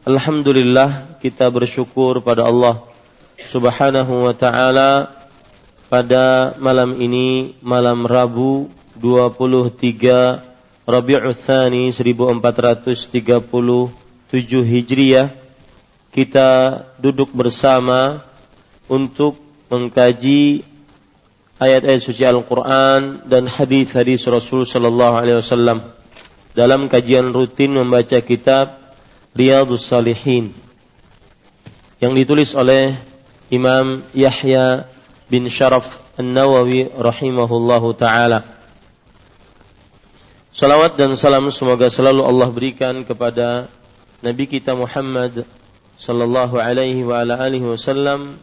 Alhamdulillah kita bersyukur pada Allah Subhanahu wa taala pada malam ini malam Rabu 23 Rabiul Tsani 1437 Hijriah. Kita duduk bersama untuk mengkaji ayat-ayat suci Al-Qur'an dan hadis-hadis Rasul sallallahu alaihi wasallam. Dalam kajian rutin membaca kitab Riyadus Salihin yang ditulis oleh Imam Yahya bin Sharaf An-Nawawi rahimahullahu taala. Salawat dan salam semoga selalu Allah berikan kepada Nabi kita Muhammad sallallahu alaihi wa ala alihi wasallam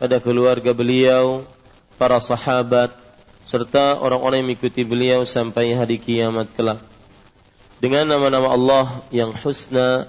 pada keluarga beliau, para sahabat serta orang-orang yang mengikuti beliau sampai hari kiamat kelak. Dengan nama-nama Allah yang husna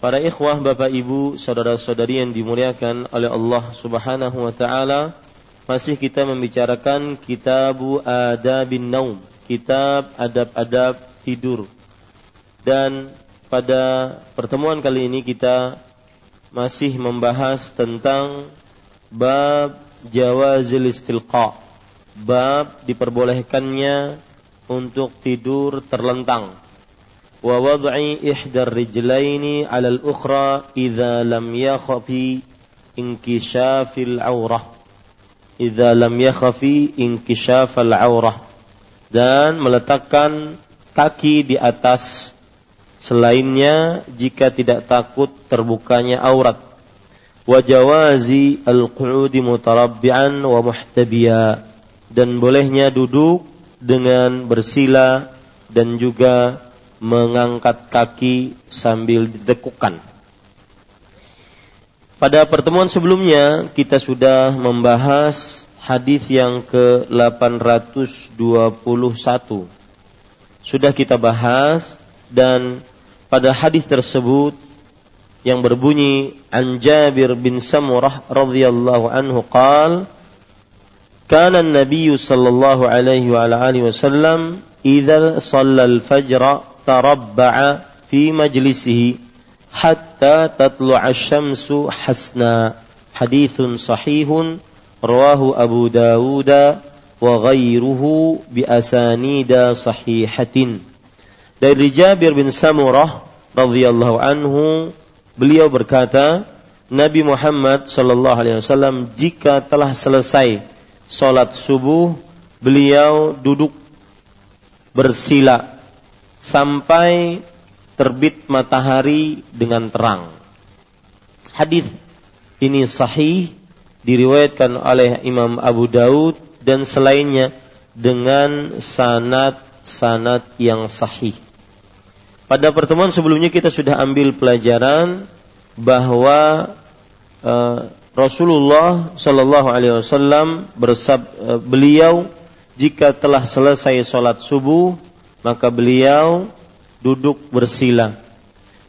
Para ikhwah, bapak ibu, saudara-saudari yang dimuliakan oleh Allah Subhanahu wa taala, masih kita membicarakan Kitabu Adabin Naum, kitab adab-adab tidur. Dan pada pertemuan kali ini kita masih membahas tentang bab jawazil istilqa. Bab diperbolehkannya untuk tidur terlentang ووضع إحدى الرجلين على الأخرى إذا لم يخف انكشاف العورة إذا لم يخف انكشاف العورة dan meletakkan kaki di atas. Selainnya jika tidak takut terbukanya aurat. Wa jawazi al-qu'udi mutarabbi'an wa muhtabiya. Dan bolehnya duduk dengan bersila dan juga mengangkat kaki sambil didekukan. Pada pertemuan sebelumnya kita sudah membahas hadis yang ke-821. Sudah kita bahas dan pada hadis tersebut yang berbunyi an Jabir bin Samurah radhiyallahu anhu qal kana an-nabiy sallallahu alaihi wa alihi wasallam idza shalla al-fajr tarabba'a fi majlisihi hatta tatlu'a syamsu hasna. Hadithun sahihun rawahu Abu Dawuda wa ghayruhu bi asanida sahihatin. Dari Jabir bin Samurah radhiyallahu anhu beliau berkata, Nabi Muhammad sallallahu alaihi wasallam jika telah selesai salat subuh, beliau duduk bersila sampai terbit matahari dengan terang. Hadis ini sahih diriwayatkan oleh Imam Abu Daud dan selainnya dengan sanad-sanad yang sahih. Pada pertemuan sebelumnya kita sudah ambil pelajaran bahwa uh, Rasulullah Shallallahu Alaihi Wasallam bersab uh, beliau jika telah selesai sholat subuh maka beliau duduk bersila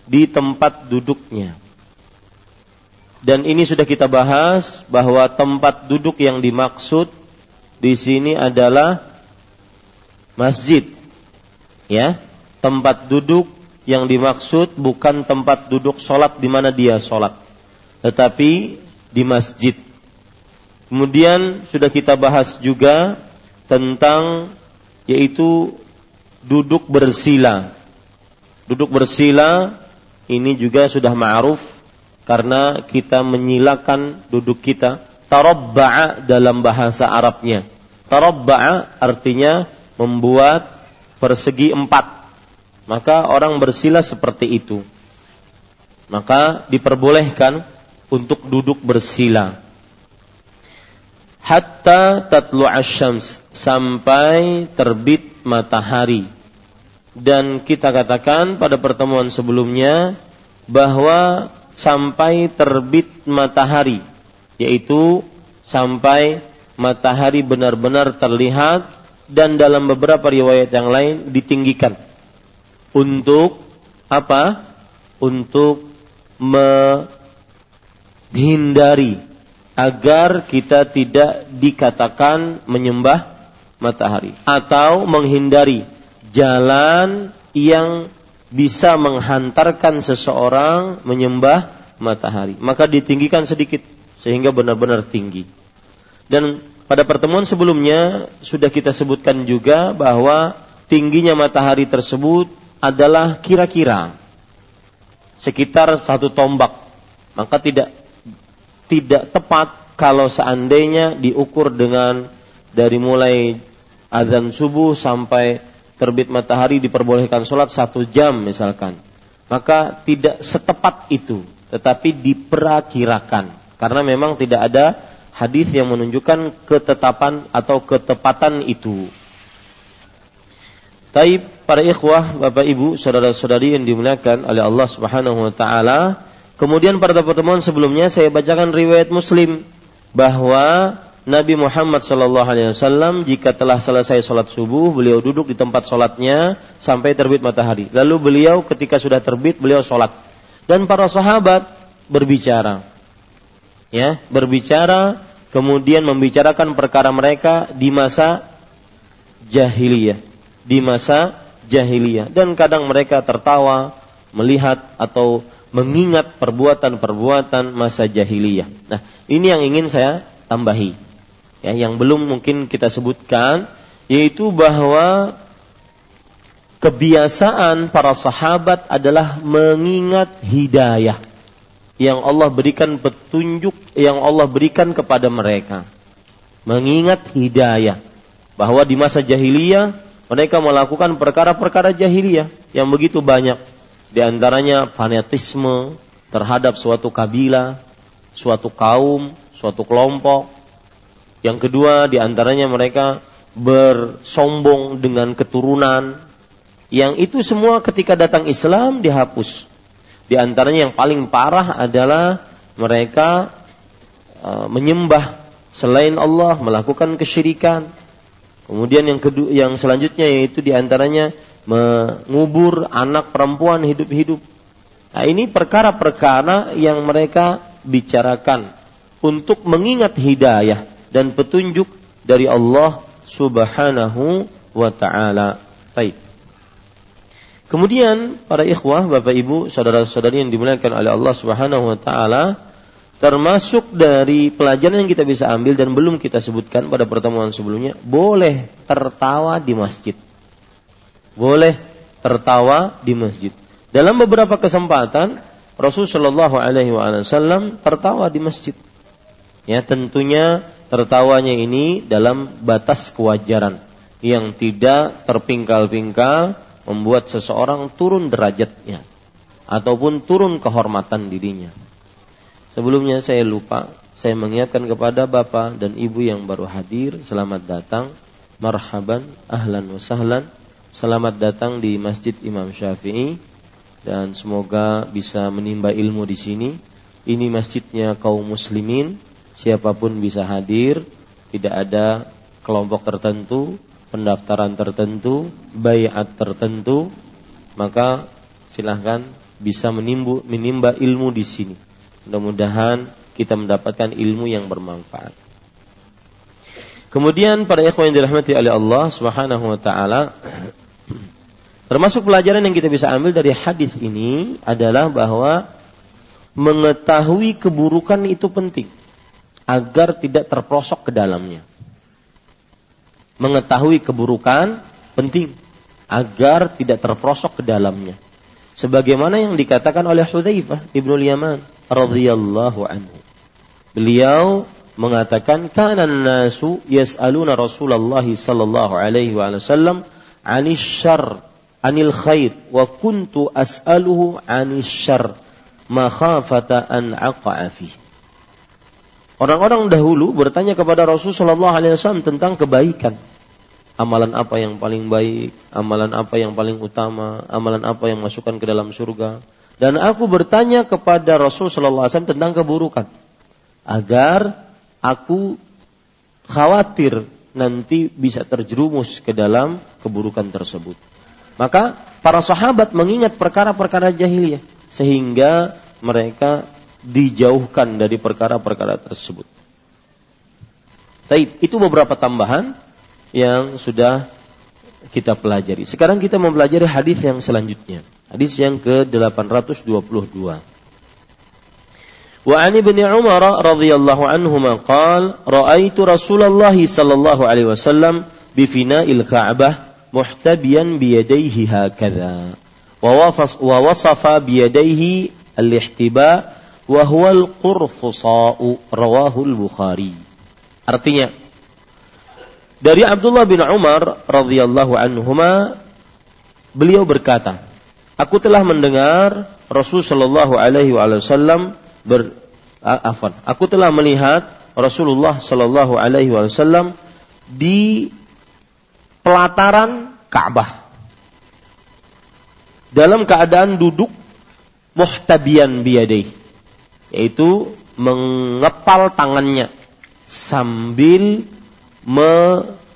di tempat duduknya. Dan ini sudah kita bahas bahwa tempat duduk yang dimaksud di sini adalah masjid. Ya, tempat duduk yang dimaksud bukan tempat duduk sholat di mana dia sholat, tetapi di masjid. Kemudian sudah kita bahas juga tentang yaitu duduk bersila Duduk bersila ini juga sudah ma'ruf karena kita menyilakan duduk kita. Tarabba'a dalam bahasa Arabnya. Tarabba'a artinya membuat persegi empat. Maka orang bersila seperti itu. Maka diperbolehkan untuk duduk bersila. Hatta tatlu asyams sampai terbit matahari dan kita katakan pada pertemuan sebelumnya bahwa sampai terbit matahari yaitu sampai matahari benar-benar terlihat dan dalam beberapa riwayat yang lain ditinggikan untuk apa? Untuk menghindari agar kita tidak dikatakan menyembah matahari atau menghindari jalan yang bisa menghantarkan seseorang menyembah matahari. Maka ditinggikan sedikit sehingga benar-benar tinggi. Dan pada pertemuan sebelumnya sudah kita sebutkan juga bahwa tingginya matahari tersebut adalah kira-kira sekitar satu tombak. Maka tidak tidak tepat kalau seandainya diukur dengan dari mulai azan subuh sampai terbit matahari diperbolehkan sholat satu jam misalkan, maka tidak setepat itu, tetapi diperakirakan. Karena memang tidak ada hadis yang menunjukkan ketetapan atau ketepatan itu. Taib para ikhwah, bapak ibu, saudara-saudari yang dimuliakan oleh Allah Subhanahu wa taala. Kemudian pada pertemuan sebelumnya saya bacakan riwayat Muslim bahwa Nabi Muhammad Shallallahu Alaihi Wasallam jika telah selesai sholat subuh beliau duduk di tempat sholatnya sampai terbit matahari. Lalu beliau ketika sudah terbit beliau sholat dan para sahabat berbicara, ya berbicara kemudian membicarakan perkara mereka di masa jahiliyah, di masa jahiliyah dan kadang mereka tertawa melihat atau mengingat perbuatan-perbuatan masa jahiliyah. Nah, ini yang ingin saya tambahi ya, yang belum mungkin kita sebutkan yaitu bahwa kebiasaan para sahabat adalah mengingat hidayah yang Allah berikan petunjuk yang Allah berikan kepada mereka. Mengingat hidayah bahwa di masa jahiliyah mereka melakukan perkara-perkara jahiliyah yang begitu banyak. Di antaranya fanatisme terhadap suatu kabilah, suatu kaum, suatu kelompok, yang kedua di antaranya mereka bersombong dengan keturunan. Yang itu semua ketika datang Islam dihapus. Di antaranya yang paling parah adalah mereka uh, menyembah selain Allah, melakukan kesyirikan. Kemudian yang kedua, yang selanjutnya yaitu di antaranya mengubur anak perempuan hidup-hidup. Nah, ini perkara-perkara yang mereka bicarakan untuk mengingat hidayah dan petunjuk dari Allah Subhanahu wa taala. Baik. Kemudian para ikhwah, Bapak Ibu, saudara-saudari yang dimuliakan oleh Allah Subhanahu wa taala, termasuk dari pelajaran yang kita bisa ambil dan belum kita sebutkan pada pertemuan sebelumnya, boleh tertawa di masjid. Boleh tertawa di masjid. Dalam beberapa kesempatan Rasulullah Shallallahu Alaihi Wasallam tertawa di masjid. Ya tentunya tertawanya ini dalam batas kewajaran yang tidak terpingkal-pingkal membuat seseorang turun derajatnya ataupun turun kehormatan dirinya. Sebelumnya saya lupa, saya mengingatkan kepada Bapak dan Ibu yang baru hadir, selamat datang, marhaban, ahlan wa selamat datang di Masjid Imam Syafi'i dan semoga bisa menimba ilmu di sini. Ini masjidnya kaum muslimin, siapa pun bisa hadir, tidak ada kelompok tertentu, pendaftaran tertentu, bayat tertentu, maka silahkan bisa menimbu, menimba ilmu di sini. Mudah-mudahan kita mendapatkan ilmu yang bermanfaat. Kemudian para ikhwan yang dirahmati oleh Allah Subhanahu wa taala termasuk pelajaran yang kita bisa ambil dari hadis ini adalah bahwa mengetahui keburukan itu penting agar tidak terprosok ke dalamnya. Mengetahui keburukan penting agar tidak terprosok ke dalamnya. Sebagaimana yang dikatakan oleh Hudzaifah Ibnu Yaman radhiyallahu anhu. Beliau mengatakan kana nasu yas'aluna Rasulullah sallallahu alaihi wasallam 'anil syarr 'anil khair wa kuntu as'aluhu 'anil syarr makhafata an aqa'a fi. Orang-orang dahulu bertanya kepada Rasulullah sallallahu alaihi wasallam tentang kebaikan. Amalan apa yang paling baik, amalan apa yang paling utama, amalan apa yang masukkan ke dalam surga. Dan aku bertanya kepada Rasul Sallallahu Alaihi Wasallam tentang keburukan. Agar aku khawatir nanti bisa terjerumus ke dalam keburukan tersebut. Maka para sahabat mengingat perkara-perkara jahiliyah sehingga mereka dijauhkan dari perkara-perkara tersebut. Taib, itu beberapa tambahan yang sudah kita pelajari. Sekarang kita mempelajari hadis yang selanjutnya. Hadis yang ke-822. Umar radhiyallahu anhuma qala ra'aitu Rasulullah sallallahu alaihi wasallam bi fina'il Ka'bah muhtabiyan bi yadayhi hakadha wa wasafa bi yadayhi al-ihtiba wa huwa al-qurfusa'u rawahu al-Bukhari. Artinya dari Abdullah bin Umar radhiyallahu anhuma beliau berkata Aku telah mendengar Rasul Shallallahu Alaihi Wasallam ber afan. Aku telah melihat Rasulullah Shallallahu Alaihi Wasallam di pelataran Ka'bah dalam keadaan duduk muhtabian biyadih yaitu mengepal tangannya sambil meletakkan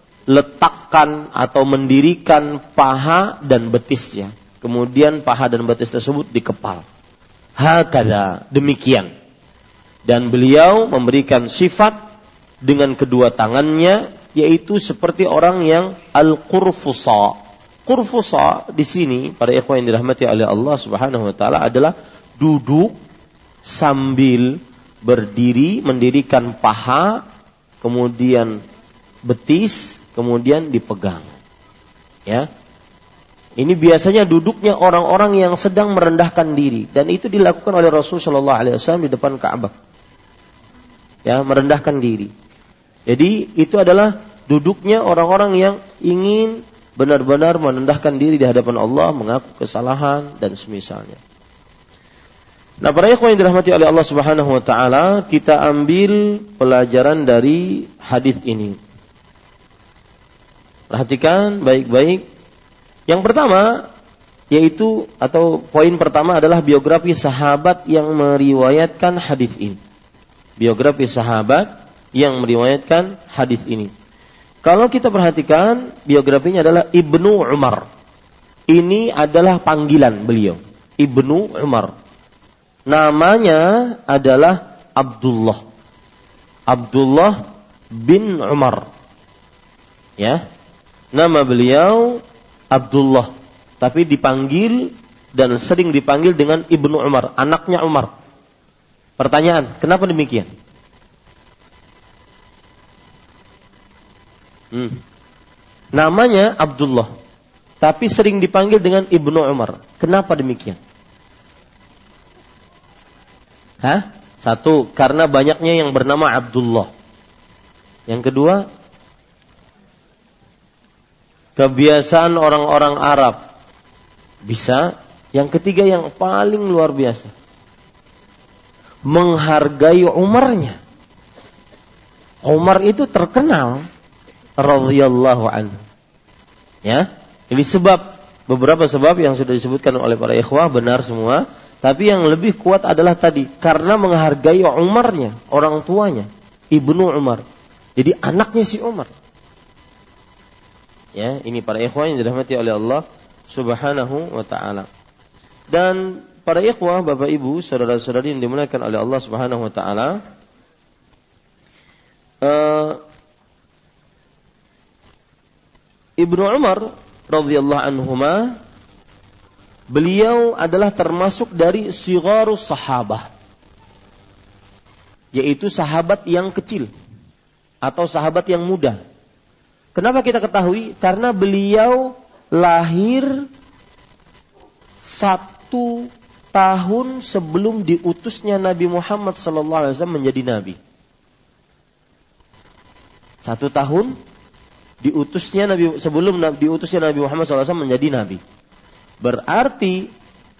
atau mendirikan paha dan betisnya Kemudian paha dan betis tersebut dikepal. Hakada, demikian. Dan beliau memberikan sifat dengan kedua tangannya yaitu seperti orang yang al-qurfusa. Qurfusa di sini pada ikhwan yang dirahmati oleh Allah Subhanahu wa taala adalah duduk sambil berdiri mendirikan paha kemudian betis kemudian dipegang. Ya, ini biasanya duduknya orang-orang yang sedang merendahkan diri dan itu dilakukan oleh Rasul Shallallahu Alaihi Wasallam di depan Ka'bah. Ya, merendahkan diri. Jadi itu adalah duduknya orang-orang yang ingin benar-benar merendahkan diri di hadapan Allah, mengaku kesalahan dan semisalnya. Nah, para ikhwan yang dirahmati oleh Allah Subhanahu wa taala, kita ambil pelajaran dari hadis ini. Perhatikan baik-baik yang pertama yaitu atau poin pertama adalah biografi sahabat yang meriwayatkan hadis ini. Biografi sahabat yang meriwayatkan hadis ini. Kalau kita perhatikan biografinya adalah Ibnu Umar. Ini adalah panggilan beliau, Ibnu Umar. Namanya adalah Abdullah. Abdullah bin Umar. Ya. Nama beliau Abdullah, tapi dipanggil dan sering dipanggil dengan Ibnu Umar, anaknya Umar. Pertanyaan, kenapa demikian? Hmm. Namanya Abdullah, tapi sering dipanggil dengan Ibnu Umar. Kenapa demikian? Hah? Satu, karena banyaknya yang bernama Abdullah. Yang kedua, kebiasaan orang-orang Arab. Bisa. Yang ketiga yang paling luar biasa. Menghargai Umarnya. Umar itu terkenal radhiyallahu anhu. Ya, ini sebab beberapa sebab yang sudah disebutkan oleh para ikhwah benar semua, tapi yang lebih kuat adalah tadi karena menghargai Umarnya, orang tuanya, Ibnu Umar. Jadi anaknya si Umar. Ya, ini para ikhwah yang dirahmati oleh Allah Subhanahu wa taala. Dan para ikhwah, Bapak Ibu, saudara-saudari yang dimuliakan oleh Allah Subhanahu wa taala, uh, Ibnu Umar radhiyallahu anhuma beliau adalah termasuk dari sigharus sahabah yaitu sahabat yang kecil atau sahabat yang muda Kenapa kita ketahui? Karena beliau lahir satu tahun sebelum diutusnya Nabi Muhammad SAW menjadi nabi. Satu tahun diutusnya Nabi sebelum diutusnya Nabi Muhammad SAW menjadi nabi. Berarti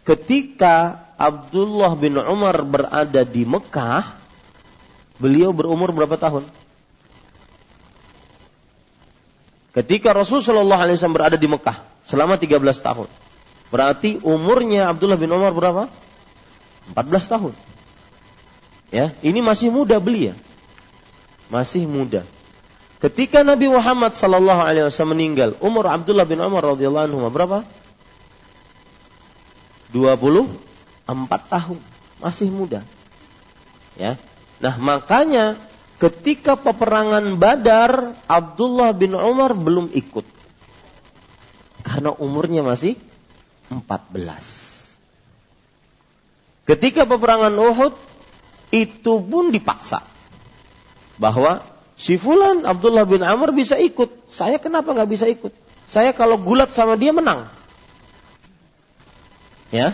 ketika Abdullah bin Umar berada di Mekah, beliau berumur berapa tahun? Ketika Rasulullah SAW berada di Mekah selama 13 tahun. Berarti umurnya Abdullah bin Umar berapa? 14 tahun. Ya, ini masih muda belia. Masih muda. Ketika Nabi Muhammad sallallahu alaihi wasallam meninggal, umur Abdullah bin Umar radhiyallahu anhu berapa? 24 tahun. Masih muda. Ya. Nah, makanya ketika peperangan Badar, Abdullah bin Umar belum ikut. Karena umurnya masih 14. Ketika peperangan Uhud, itu pun dipaksa. Bahwa si Fulan Abdullah bin Amr bisa ikut. Saya kenapa nggak bisa ikut? Saya kalau gulat sama dia menang. Ya,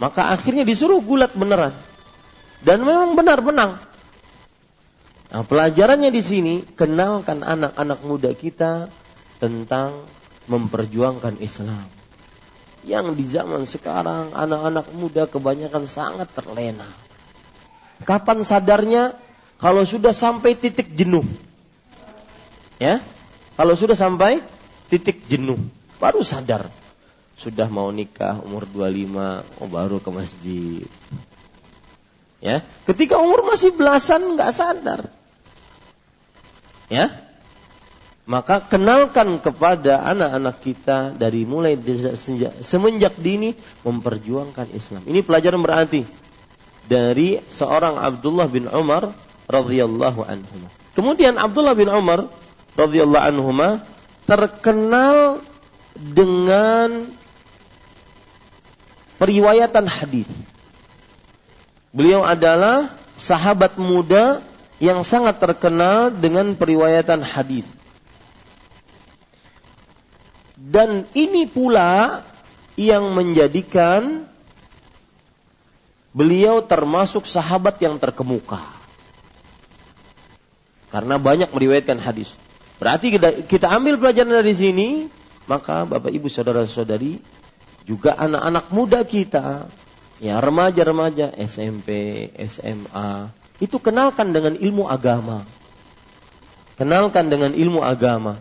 maka akhirnya disuruh gulat beneran. Dan memang benar menang. Nah, pelajarannya di sini kenalkan anak-anak muda kita tentang memperjuangkan Islam. Yang di zaman sekarang anak-anak muda kebanyakan sangat terlena. Kapan sadarnya? Kalau sudah sampai titik jenuh. Ya? Kalau sudah sampai titik jenuh, baru sadar. Sudah mau nikah umur 25, oh baru ke masjid. Ya, ketika umur masih belasan nggak sadar. Ya. Maka kenalkan kepada anak-anak kita dari mulai semenjak dini memperjuangkan Islam. Ini pelajaran berarti dari seorang Abdullah bin Umar radhiyallahu anhu. Kemudian Abdullah bin Umar radhiyallahu anhu terkenal dengan periwayatan hadis. Beliau adalah sahabat muda yang sangat terkenal dengan periwayatan hadis. Dan ini pula yang menjadikan beliau termasuk sahabat yang terkemuka. Karena banyak meriwayatkan hadis. Berarti kita, ambil pelajaran dari sini, maka Bapak Ibu saudara-saudari juga anak-anak muda kita, ya remaja-remaja SMP, SMA, itu kenalkan dengan ilmu agama. Kenalkan dengan ilmu agama.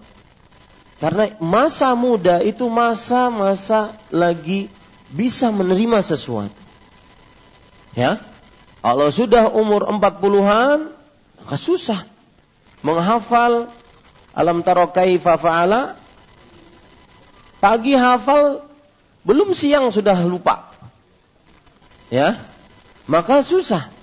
Karena masa muda itu masa-masa lagi bisa menerima sesuatu. Ya. Kalau sudah umur 40-an, maka susah menghafal alam tarokai fa'ala pagi hafal belum siang sudah lupa. Ya. Maka susah.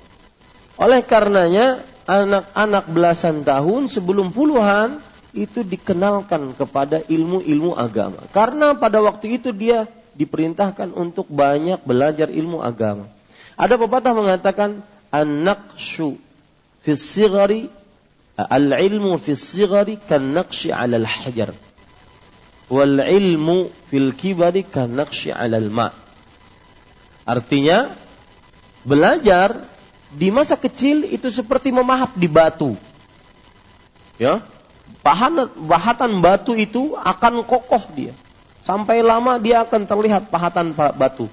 Oleh karenanya anak-anak belasan tahun sebelum puluhan itu dikenalkan kepada ilmu-ilmu agama. Karena pada waktu itu dia diperintahkan untuk banyak belajar ilmu agama. Ada pepatah mengatakan an-naqshu fi sigari al-ilmu fi sigari kan naqshi 'ala al-hajar wal ilmu fil kibari kan naqshi 'ala al-ma' artinya belajar di masa kecil itu seperti memahat di batu ya bahan bahatan batu itu akan kokoh dia sampai lama dia akan terlihat pahatan batu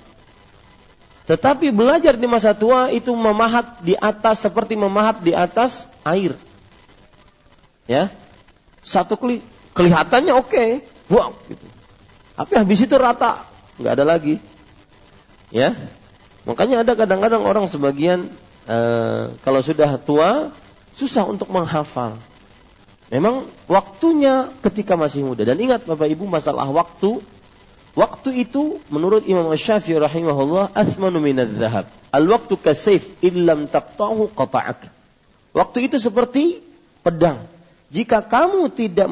tetapi belajar di masa tua itu memahat di atas seperti memahat di atas air. Ya. Satu keli kelihatannya oke, okay. wow gitu. Tapi habis itu rata, nggak ada lagi. Ya. Makanya ada kadang-kadang orang sebagian uh, kalau sudah tua susah untuk menghafal. Memang waktunya ketika masih muda. Dan ingat Bapak Ibu masalah waktu Waktu itu menurut Imam Syafi'i rahimahullah asmanu minadz zahab. Al-waktu kasayf illam taqta'hu qata'ak. Waktu itu seperti pedang. Jika kamu tidak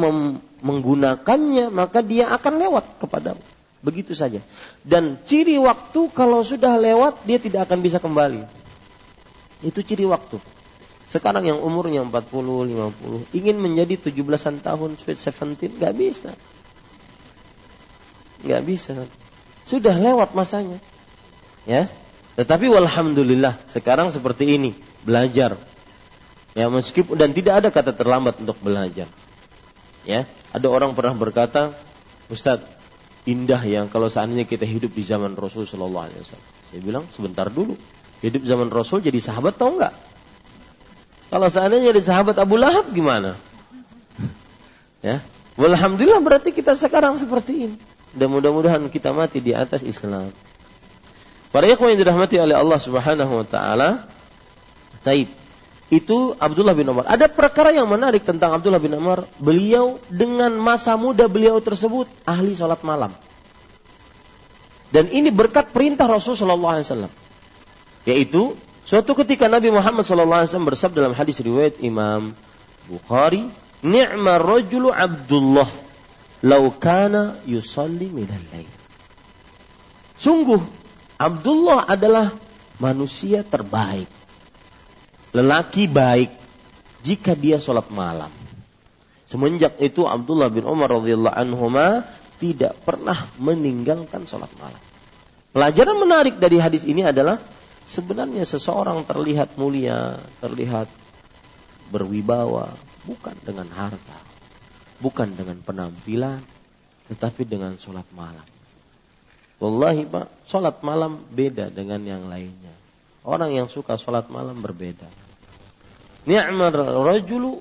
menggunakannya, maka dia akan lewat kepadamu. Begitu saja. Dan ciri waktu kalau sudah lewat, dia tidak akan bisa kembali. Itu ciri waktu. Sekarang yang umurnya 40, 50, ingin menjadi 17-an tahun, sweet 17, gak bisa nggak bisa. Sudah lewat masanya. Ya. Tetapi walhamdulillah sekarang seperti ini, belajar. Ya, meskipun dan tidak ada kata terlambat untuk belajar. Ya, ada orang pernah berkata, Ustadz, indah yang kalau seandainya kita hidup di zaman Rasul Shallallahu Alaihi Wasallam. Saya bilang sebentar dulu, hidup zaman Rasul jadi sahabat tau nggak? Kalau seandainya jadi sahabat Abu Lahab gimana? Ya, Alhamdulillah berarti kita sekarang seperti ini. Dan mudah-mudahan kita mati di atas Islam. Para ikhwan yang dirahmati oleh Allah Subhanahu wa taala, taib. Itu Abdullah bin Umar. Ada perkara yang menarik tentang Abdullah bin Umar. Beliau dengan masa muda beliau tersebut ahli salat malam. Dan ini berkat perintah Rasul sallallahu alaihi wasallam. Yaitu suatu ketika Nabi Muhammad wasallam bersabda dalam hadis riwayat Imam Bukhari, "Ni'mar rajulu Abdullah laukana yusalli minal lail. Sungguh Abdullah adalah manusia terbaik. Lelaki baik jika dia sholat malam. Semenjak itu Abdullah bin Umar radhiyallahu anhu tidak pernah meninggalkan sholat malam. Pelajaran menarik dari hadis ini adalah sebenarnya seseorang terlihat mulia, terlihat berwibawa bukan dengan harta, bukan dengan penampilan, tetapi dengan sholat malam. Wallahi pak, sholat malam beda dengan yang lainnya. Orang yang suka sholat malam berbeda. Ni'mar rajulu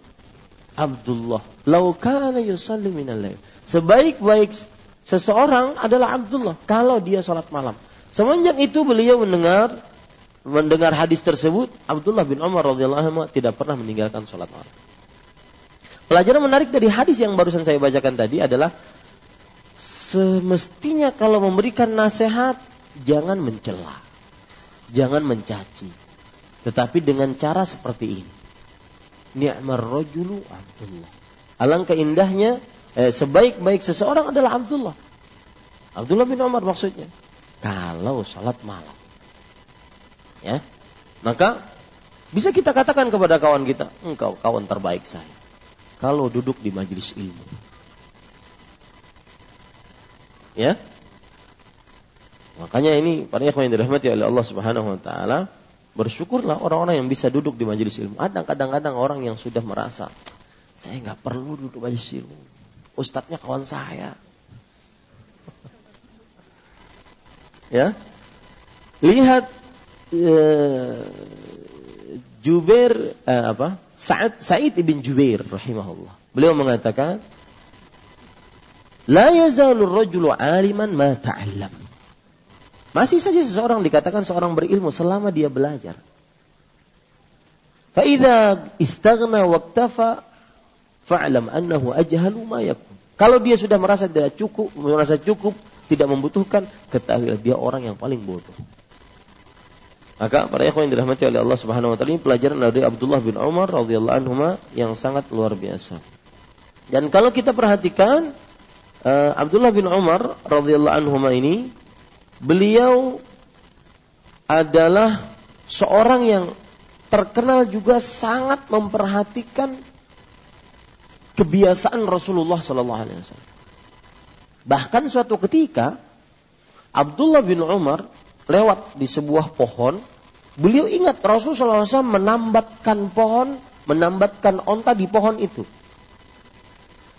Abdullah. Lau kana yusalli minal Sebaik-baik seseorang adalah Abdullah kalau dia sholat malam. Semenjak itu beliau mendengar mendengar hadis tersebut, Abdullah bin Umar radhiyallahu anhu tidak pernah meninggalkan sholat malam. Pelajaran menarik dari hadis yang barusan saya bacakan tadi adalah semestinya kalau memberikan nasihat jangan mencela, jangan mencaci, tetapi dengan cara seperti ini. Ni'mar rajulu Abdullah. Alangkah indahnya eh, sebaik-baik seseorang adalah Abdullah. Abdullah bin Umar maksudnya. Kalau salat malam. Ya. Maka bisa kita katakan kepada kawan kita, engkau kawan terbaik saya kalau duduk di majelis ilmu. Ya. Makanya ini para ikhwan yang dirahmati oleh Allah Subhanahu wa taala, bersyukurlah orang-orang yang bisa duduk di majelis ilmu. Ada kadang-kadang orang yang sudah merasa, saya nggak perlu duduk majelis ilmu. Ustadznya kawan saya. ya. Lihat eh, Jubair eh, apa? Sa'id Sa'id ibn Jubair rahimahullah. Beliau mengatakan, "La yazalu rajulu 'aliman ma ta'allam." Masih saja seseorang dikatakan seorang berilmu selama dia belajar. Fa idza istaghna waqtafa fa'lam annahu ajhalu ma yakun. Kalau dia sudah merasa tidak cukup, merasa cukup, tidak membutuhkan, ketahuilah dia orang yang paling bodoh. Maka para ikhwan yang dirahmati oleh Allah Subhanahu wa taala ini pelajaran dari Abdullah bin Umar radhiyallahu anhu yang sangat luar biasa. Dan kalau kita perhatikan uh, Abdullah bin Umar radhiyallahu anhu ini beliau adalah seorang yang terkenal juga sangat memperhatikan kebiasaan Rasulullah Sallallahu Alaihi Wasallam. Bahkan suatu ketika Abdullah bin Umar lewat di sebuah pohon, beliau ingat Rasulullah SAW menambatkan pohon, menambatkan onta di pohon itu.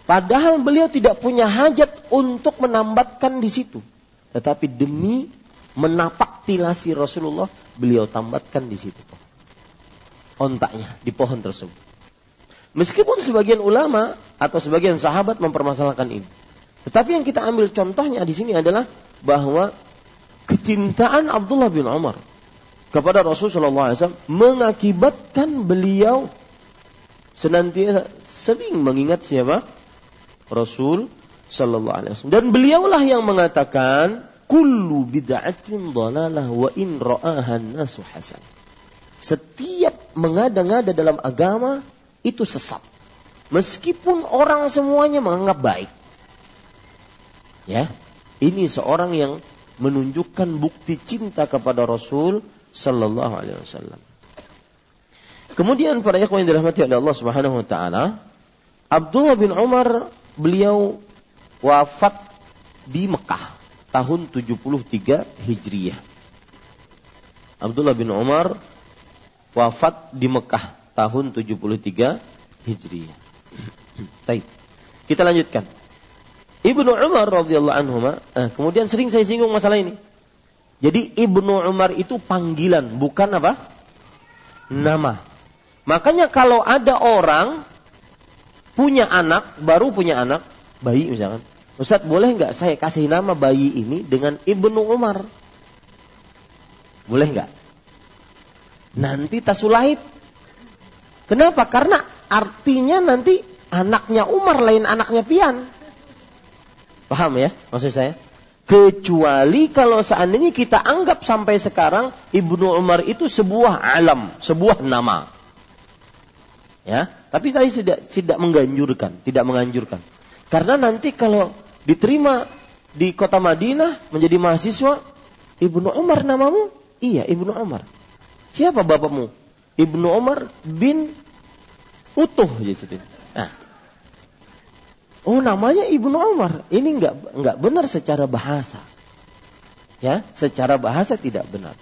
Padahal beliau tidak punya hajat untuk menambatkan di situ. Tetapi demi menapak tilasi Rasulullah, beliau tambatkan di situ. Ontaknya di pohon tersebut. Meskipun sebagian ulama atau sebagian sahabat mempermasalahkan ini. Tetapi yang kita ambil contohnya di sini adalah bahwa kecintaan Abdullah bin Umar kepada Rasulullah SAW mengakibatkan beliau senantiasa sering mengingat siapa? Rasul sallallahu alaihi wasallam. Dan beliaulah yang mengatakan kullu bid'atin dhalalah wa in nasu hasan. Setiap mengada-ngada dalam agama itu sesat. Meskipun orang semuanya menganggap baik. Ya, ini seorang yang menunjukkan bukti cinta kepada Rasul sallallahu alaihi wasallam. Kemudian para ikhwan yang dirahmati oleh Allah Subhanahu wa taala, Abdullah bin Umar beliau wafat di Mekah tahun 73 Hijriyah. Abdullah bin Umar wafat di Mekah tahun 73 Hijriyah. Baik. Kita lanjutkan. Ibnu Umar radhiyallahu anhu eh, kemudian sering saya singgung masalah ini. Jadi Ibnu Umar itu panggilan, bukan apa? Nama. Makanya kalau ada orang punya anak, baru punya anak, bayi misalkan. Ustaz boleh nggak saya kasih nama bayi ini dengan Ibnu Umar? Boleh nggak? Nanti tasulahid. Kenapa? Karena artinya nanti anaknya Umar lain anaknya Pian. Paham ya maksud saya? Kecuali kalau seandainya kita anggap sampai sekarang Ibnu Umar itu sebuah alam, sebuah nama. Ya, tapi tadi tidak tidak menganjurkan, tidak menganjurkan. Karena nanti kalau diterima di kota Madinah menjadi mahasiswa, Ibnu Umar namamu? Iya, Ibnu Umar. Siapa bapakmu? Ibnu Umar bin Utuh jadi. Oh, namanya Ibnu Umar. Ini enggak enggak benar secara bahasa. Ya, secara bahasa tidak benar.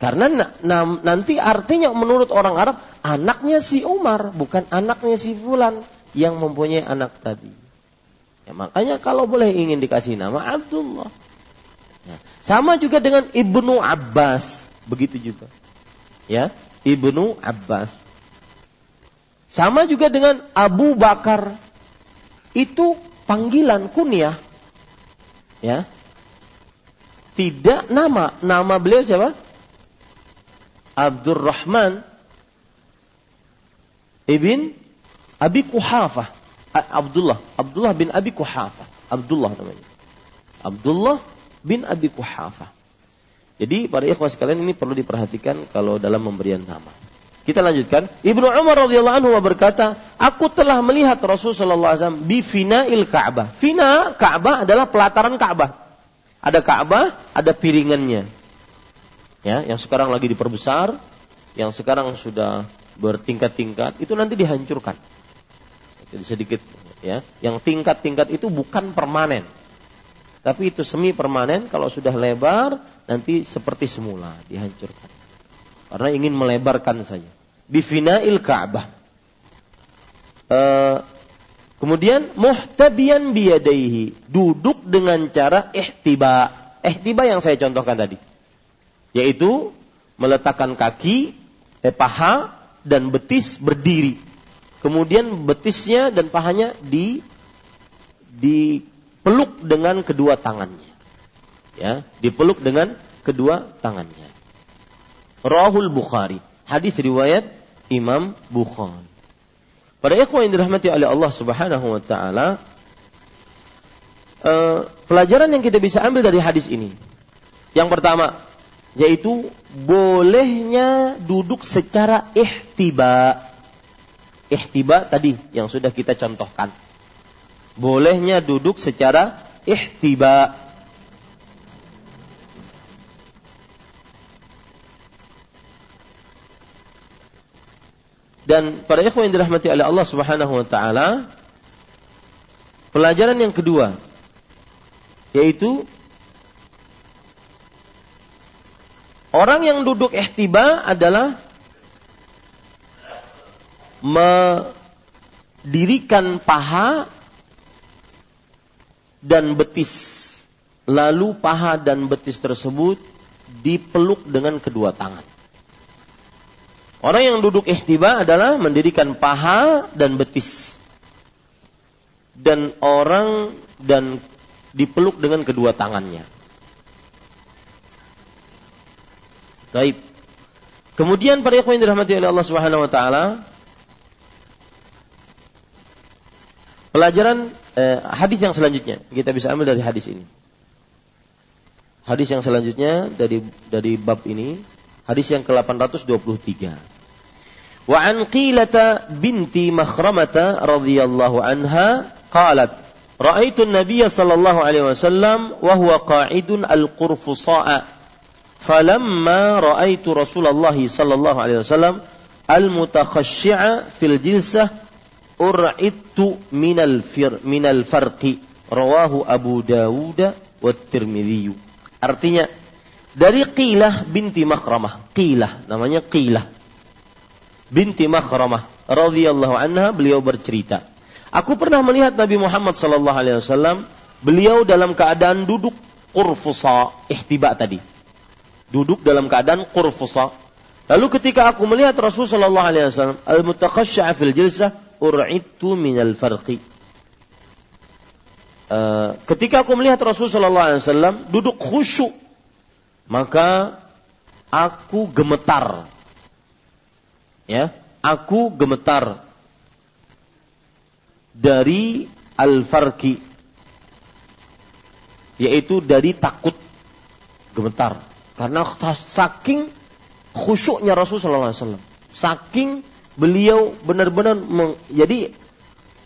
Karena na, na, nanti artinya menurut orang Arab anaknya si Umar bukan anaknya si Fulan yang mempunyai anak tadi. Ya, makanya kalau boleh ingin dikasih nama Abdullah. Ya, sama juga dengan Ibnu Abbas, begitu juga. Ya, Ibnu Abbas. Sama juga dengan Abu Bakar. Itu panggilan kunyah. Ya. Tidak nama. Nama beliau siapa? Abdurrahman ibn Abi Kuhafah. Abdullah, Abdullah bin Abi Kuhafah. Abdullah namanya. Abdullah bin Abi Kuhafah. Jadi para ikhwah sekalian ini perlu diperhatikan kalau dalam pemberian nama. Kita lanjutkan. Ibnu Umar radhiyallahu anhu berkata, "Aku telah melihat Rasul sallallahu alaihi wasallam bi fina'il Ka'bah." Fina Ka'bah adalah pelataran Ka'bah. Ada Ka'bah, ada piringannya ya yang sekarang lagi diperbesar, yang sekarang sudah bertingkat-tingkat, itu nanti dihancurkan. Jadi sedikit ya, yang tingkat-tingkat itu bukan permanen. Tapi itu semi permanen kalau sudah lebar nanti seperti semula dihancurkan. Karena ingin melebarkan saja. Bifina'il Ka'bah. E, kemudian muhtabian biyadaihi, duduk dengan cara ihtiba. Ihtiba yang saya contohkan tadi yaitu meletakkan kaki, eh, paha dan betis berdiri. Kemudian betisnya dan pahanya di dipeluk dengan kedua tangannya. Ya, dipeluk dengan kedua tangannya. Rahul Bukhari, hadis riwayat Imam Bukhari. Pada ikhwan yang dirahmati oleh Allah Subhanahu wa taala, eh, pelajaran yang kita bisa ambil dari hadis ini. Yang pertama, yaitu bolehnya duduk secara ihtiba. Ihtiba tadi yang sudah kita contohkan. Bolehnya duduk secara ihtiba. Dan para ikhwan yang dirahmati oleh Allah Subhanahu wa taala, pelajaran yang kedua yaitu orang yang duduk ihtiba adalah mendirikan paha dan betis. Lalu paha dan betis tersebut dipeluk dengan kedua tangan. Orang yang duduk ihtiba adalah mendirikan paha dan betis. Dan orang dan dipeluk dengan kedua tangannya. Baik. Kemudian para ikhwan dirahmati oleh Allah Subhanahu wa taala, Pelajaran eh, hadis yang selanjutnya kita bisa ambil dari hadis ini. Hadis yang selanjutnya dari dari bab ini, hadis yang ke-823. Wa an Qilata binti Makhramata radhiyallahu anha qalat Ra'aitu an-nabiy sallallahu alaihi wasallam wa huwa qa'idun al-qurfusa'a falamma ra'aitu Rasulullah sallallahu alaihi wasallam al-mutakhashshi'a fil jilsah ur'ittu minal fir minal farqi rawahu Abu Dawud wa Tirmidzi. Artinya dari Qilah binti Makhramah. Qilah namanya Qilah binti Makhramah radhiyallahu anha beliau bercerita. Aku pernah melihat Nabi Muhammad sallallahu alaihi wasallam beliau dalam keadaan duduk qurfusa ihtiba tadi. Duduk dalam keadaan qurfusa. Lalu ketika aku melihat Rasul sallallahu alaihi wasallam al-mutakhashsha fil jilsah ur'idtu minal farqi. Uh, ketika aku melihat Rasul Shallallahu Alaihi Wasallam duduk khusyuk, maka aku gemetar. Ya, aku gemetar dari al-farqi, yaitu dari takut gemetar. Karena saking khusyuknya Rasul Shallallahu Alaihi Wasallam, saking beliau benar-benar jadi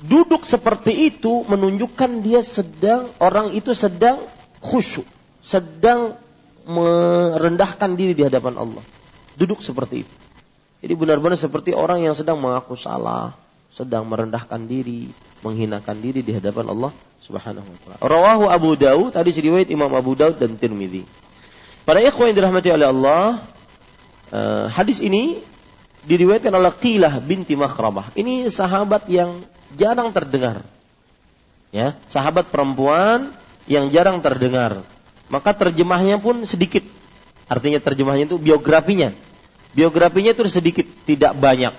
duduk seperti itu menunjukkan dia sedang orang itu sedang khusyuk, sedang merendahkan diri di hadapan Allah. Duduk seperti itu. Jadi benar-benar seperti orang yang sedang mengaku salah, sedang merendahkan diri, menghinakan diri di hadapan Allah Subhanahu wa taala. Rawahu Abu Daud, tadi riwayat Imam Abu Daud dan Tirmizi. Para ikhwan yang dirahmati oleh Allah, uh, hadis ini diriwayatkan oleh Qilah binti Makhramah. Ini sahabat yang jarang terdengar. Ya, sahabat perempuan yang jarang terdengar. Maka terjemahnya pun sedikit. Artinya terjemahnya itu biografinya. Biografinya itu sedikit, tidak banyak.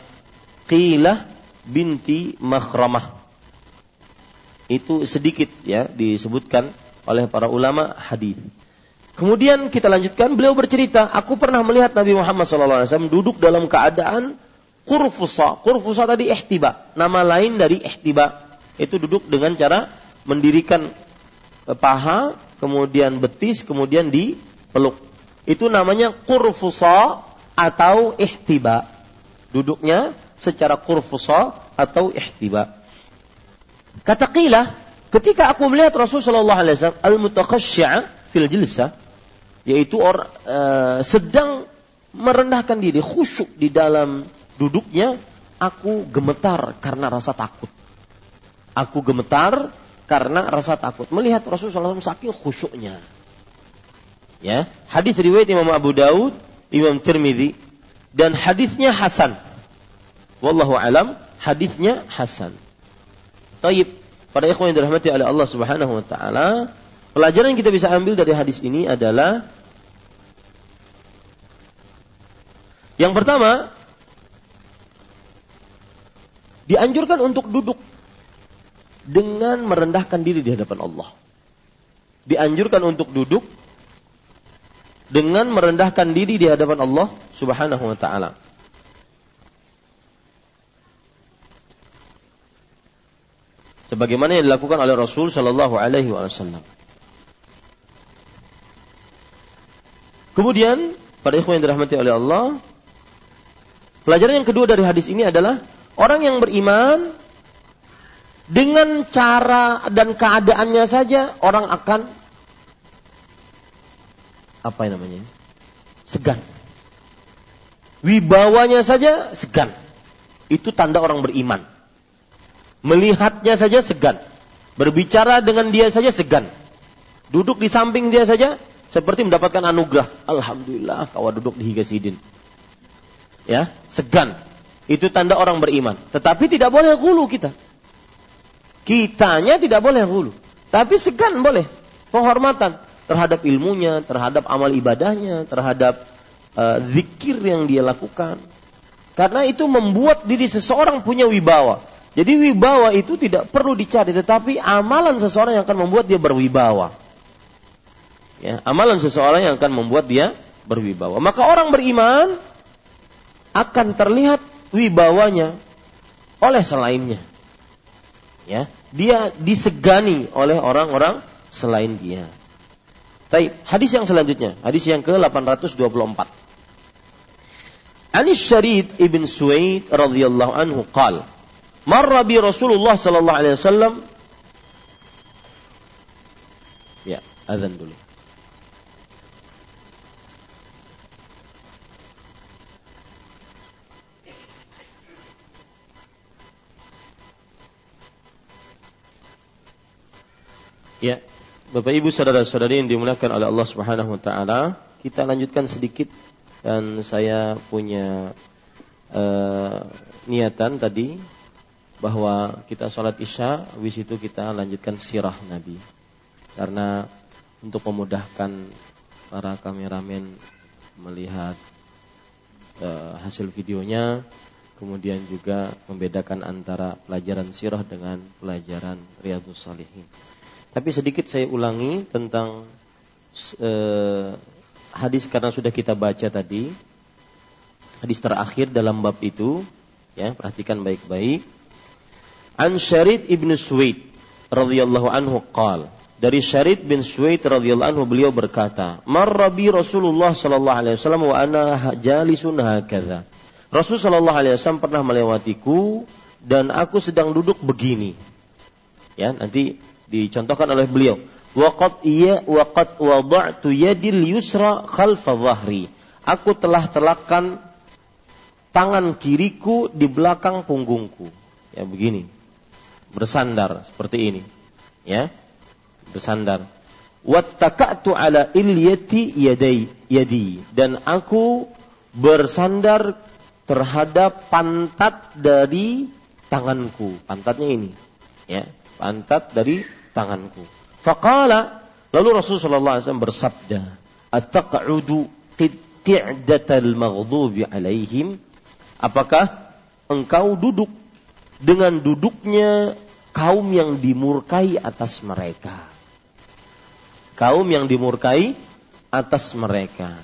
Qilah binti Makhramah. Itu sedikit ya disebutkan oleh para ulama hadis. Kemudian kita lanjutkan, beliau bercerita, aku pernah melihat Nabi Muhammad SAW duduk dalam keadaan kurfusa. Kurfusa tadi ihtiba, nama lain dari ihtiba. Itu duduk dengan cara mendirikan paha, kemudian betis, kemudian dipeluk. Itu namanya kurfusa atau ihtiba. Duduknya secara kurfusa atau ihtiba. Kata qila, ketika aku melihat Rasulullah SAW al-mutakhashya fil jilsah, yaitu orang e, sedang merendahkan diri khusyuk di dalam duduknya aku gemetar karena rasa takut aku gemetar karena rasa takut. Melihat Rasulullah SAW saking khusyuknya. Ya hadis riwayat Imam Abu Daud Imam Tirmidzi dan hadisnya Hasan. Wallahu alam hadisnya Hasan. Taib. Pada ikhwan yang dirahmati oleh Allah Subhanahu wa taala Pelajaran yang kita bisa ambil dari hadis ini adalah yang pertama dianjurkan untuk duduk dengan merendahkan diri di hadapan Allah. Dianjurkan untuk duduk dengan merendahkan diri di hadapan Allah Subhanahu wa taala. Sebagaimana yang dilakukan oleh Rasul Shallallahu alaihi wasallam. Kemudian, pada ikhwan yang dirahmati oleh Allah, pelajaran yang kedua dari hadis ini adalah orang yang beriman dengan cara dan keadaannya saja orang akan apa yang namanya? segan. Wibawanya saja segan. Itu tanda orang beriman. Melihatnya saja segan. Berbicara dengan dia saja segan. Duduk di samping dia saja seperti mendapatkan anugerah. Alhamdulillah kau duduk di Higasidin. Ya, segan. Itu tanda orang beriman. Tetapi tidak boleh gulu kita. Kitanya tidak boleh gulu. Tapi segan boleh. Penghormatan terhadap ilmunya, terhadap amal ibadahnya, terhadap uh, zikir yang dia lakukan. Karena itu membuat diri seseorang punya wibawa. Jadi wibawa itu tidak perlu dicari, tetapi amalan seseorang yang akan membuat dia berwibawa. Ya, amalan seseorang yang akan membuat dia berwibawa. Maka orang beriman akan terlihat wibawanya oleh selainnya. Ya, dia disegani oleh orang-orang selain dia. Taib. Hadis yang selanjutnya, hadis yang ke-824. Anis Syarid ibn Suwaid radhiyallahu anhu qala Marra bi Rasulullah sallallahu alaihi wasallam Ya, azan dulu. Ya, Bapak Ibu saudara-saudari yang dimuliakan oleh Allah Subhanahu wa taala, kita lanjutkan sedikit dan saya punya uh, niatan tadi bahwa kita sholat isya, habis itu kita lanjutkan sirah Nabi. Karena untuk memudahkan para kameramen melihat uh, hasil videonya, kemudian juga membedakan antara pelajaran sirah dengan pelajaran riyadus salihin. Tapi sedikit saya ulangi tentang uh, hadis karena sudah kita baca tadi. Hadis terakhir dalam bab itu, ya, perhatikan baik-baik. An Syarid ibn Suwaid radhiyallahu anhu qal dari Syarid bin Suwaid radhiyallahu anhu beliau berkata, "Marrabi Rasulullah sallallahu alaihi wasallam wa ana jalisun hakadha." Rasul sallallahu alaihi wasallam pernah melewatiku dan aku sedang duduk begini. Ya, nanti dicontohkan oleh beliau. Waqad iya waqad wada'tu yadil yusra khalfa dhahri. Aku telah telakkan tangan kiriku di belakang punggungku. Ya begini. Bersandar seperti ini. Ya bersandar. Wattaka'tu ala ilyati yadai yadi. Dan aku bersandar terhadap pantat dari tanganku. Pantatnya ini. Ya pantat dari tanganku. Faqala lalu Rasulullah SAW bersabda, "Ataq'udu qi'datal maghdubi alaihim?" Apakah engkau duduk dengan duduknya kaum yang dimurkai atas mereka? Kaum yang dimurkai atas mereka.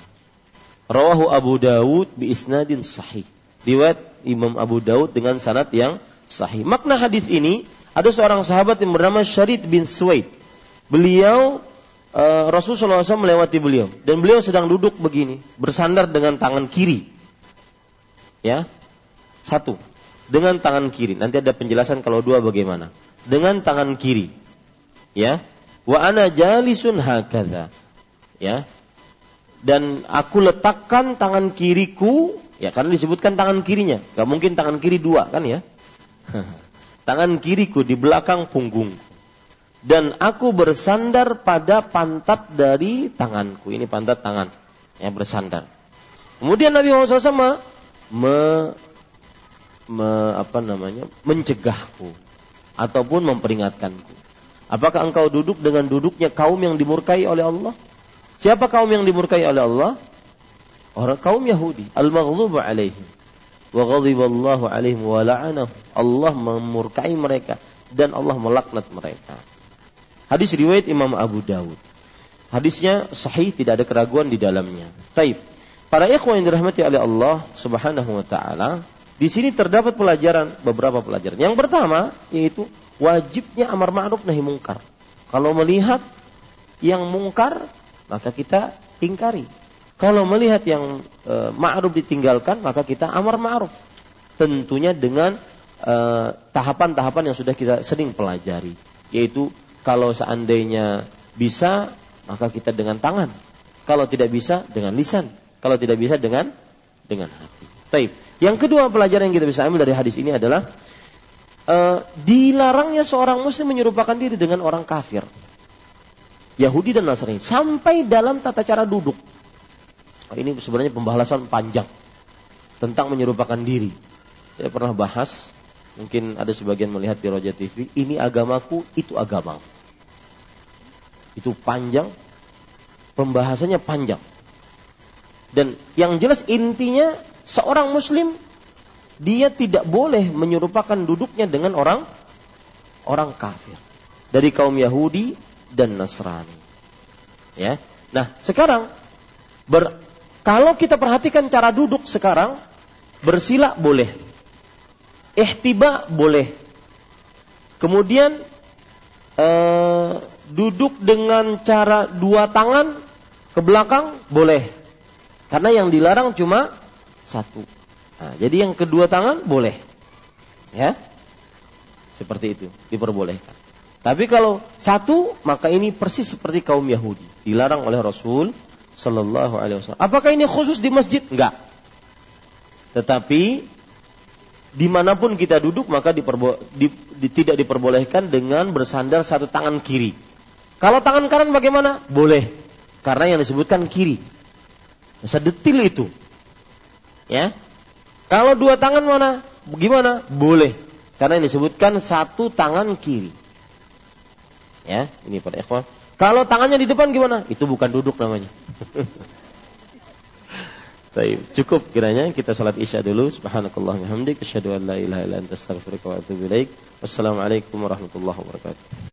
Rawahu Abu Dawud bi isnadin sahih. Riwayat Imam Abu Dawud dengan sanad yang sahih. Makna hadis ini ada seorang sahabat yang bernama Syarid bin Suwaid. Beliau uh, Rasulullah SAW melewati beliau dan beliau sedang duduk begini, bersandar dengan tangan kiri. Ya. Satu. Dengan tangan kiri. Nanti ada penjelasan kalau dua bagaimana. Dengan tangan kiri. Ya. Wa ana jalisun hakadha. Ya. Dan aku letakkan tangan kiriku, ya karena disebutkan tangan kirinya. Gak mungkin tangan kiri dua kan ya. tangan kiriku di belakang punggungku. Dan aku bersandar pada pantat dari tanganku. Ini pantat tangan yang bersandar. Kemudian Nabi Muhammad SAW me, me, apa namanya, mencegahku ataupun memperingatkanku. Apakah engkau duduk dengan duduknya kaum yang dimurkai oleh Allah? Siapa kaum yang dimurkai oleh Allah? Orang kaum Yahudi, al-maghdubu alaihim wa ghadiballahu alaihim wa la'anahum. Allah memurkai mereka dan Allah melaknat mereka. Hadis riwayat Imam Abu Dawud. Hadisnya sahih, tidak ada keraguan di dalamnya. Taib. Para ikhwan yang dirahmati oleh Allah Subhanahu wa taala, di sini terdapat pelajaran beberapa pelajaran. Yang pertama yaitu wajibnya amar ma'ruf nahi mungkar. Kalau melihat yang mungkar, maka kita ingkari. Kalau melihat yang e, ma'ruf ditinggalkan, maka kita amar ma'ruf. Tentunya dengan e, tahapan-tahapan yang sudah kita sering pelajari. Yaitu kalau seandainya bisa, maka kita dengan tangan. Kalau tidak bisa, dengan lisan. Kalau tidak bisa, dengan dengan hati. Taib. Yang kedua pelajaran yang kita bisa ambil dari hadis ini adalah uh, dilarangnya seorang muslim menyerupakan diri dengan orang kafir. Yahudi dan Nasrani sampai dalam tata cara duduk. Ini sebenarnya pembahasan panjang tentang menyerupakan diri. Saya pernah bahas, mungkin ada sebagian melihat di Roja TV, ini agamaku, itu agama. Itu panjang, pembahasannya panjang. Dan yang jelas intinya seorang muslim dia tidak boleh menyerupakan duduknya dengan orang orang kafir dari kaum Yahudi dan Nasrani. Ya. Nah, sekarang ber, kalau kita perhatikan cara duduk sekarang bersila boleh. Ihtiba boleh. Kemudian eh, duduk dengan cara dua tangan ke belakang boleh. Karena yang dilarang cuma satu. Nah, jadi yang kedua tangan boleh. Ya. Seperti itu, diperbolehkan. Tapi kalau satu, maka ini persis seperti kaum Yahudi. Dilarang oleh Rasul Sallallahu Alaihi Wasallam. Apakah ini khusus di masjid? Enggak. Tetapi di mana pun kita duduk maka diperbo, di, di, tidak diperbolehkan dengan bersandar satu tangan kiri. Kalau tangan kanan bagaimana? Boleh. Karena yang disebutkan kiri. Sedetil itu. Ya. Kalau dua tangan mana? Gimana? Boleh. Karena yang disebutkan satu tangan kiri. Ya, ini pada ikhwah. Kalau tangannya di depan gimana? Itu bukan duduk namanya. Baik, cukup kiranya kita salat Isya dulu. Subhanakallah wa hamdik asyhadu an la ilaha illa anta astaghfiruka wa atubu ilaik. Wassalamualaikum warahmatullahi wabarakatuh.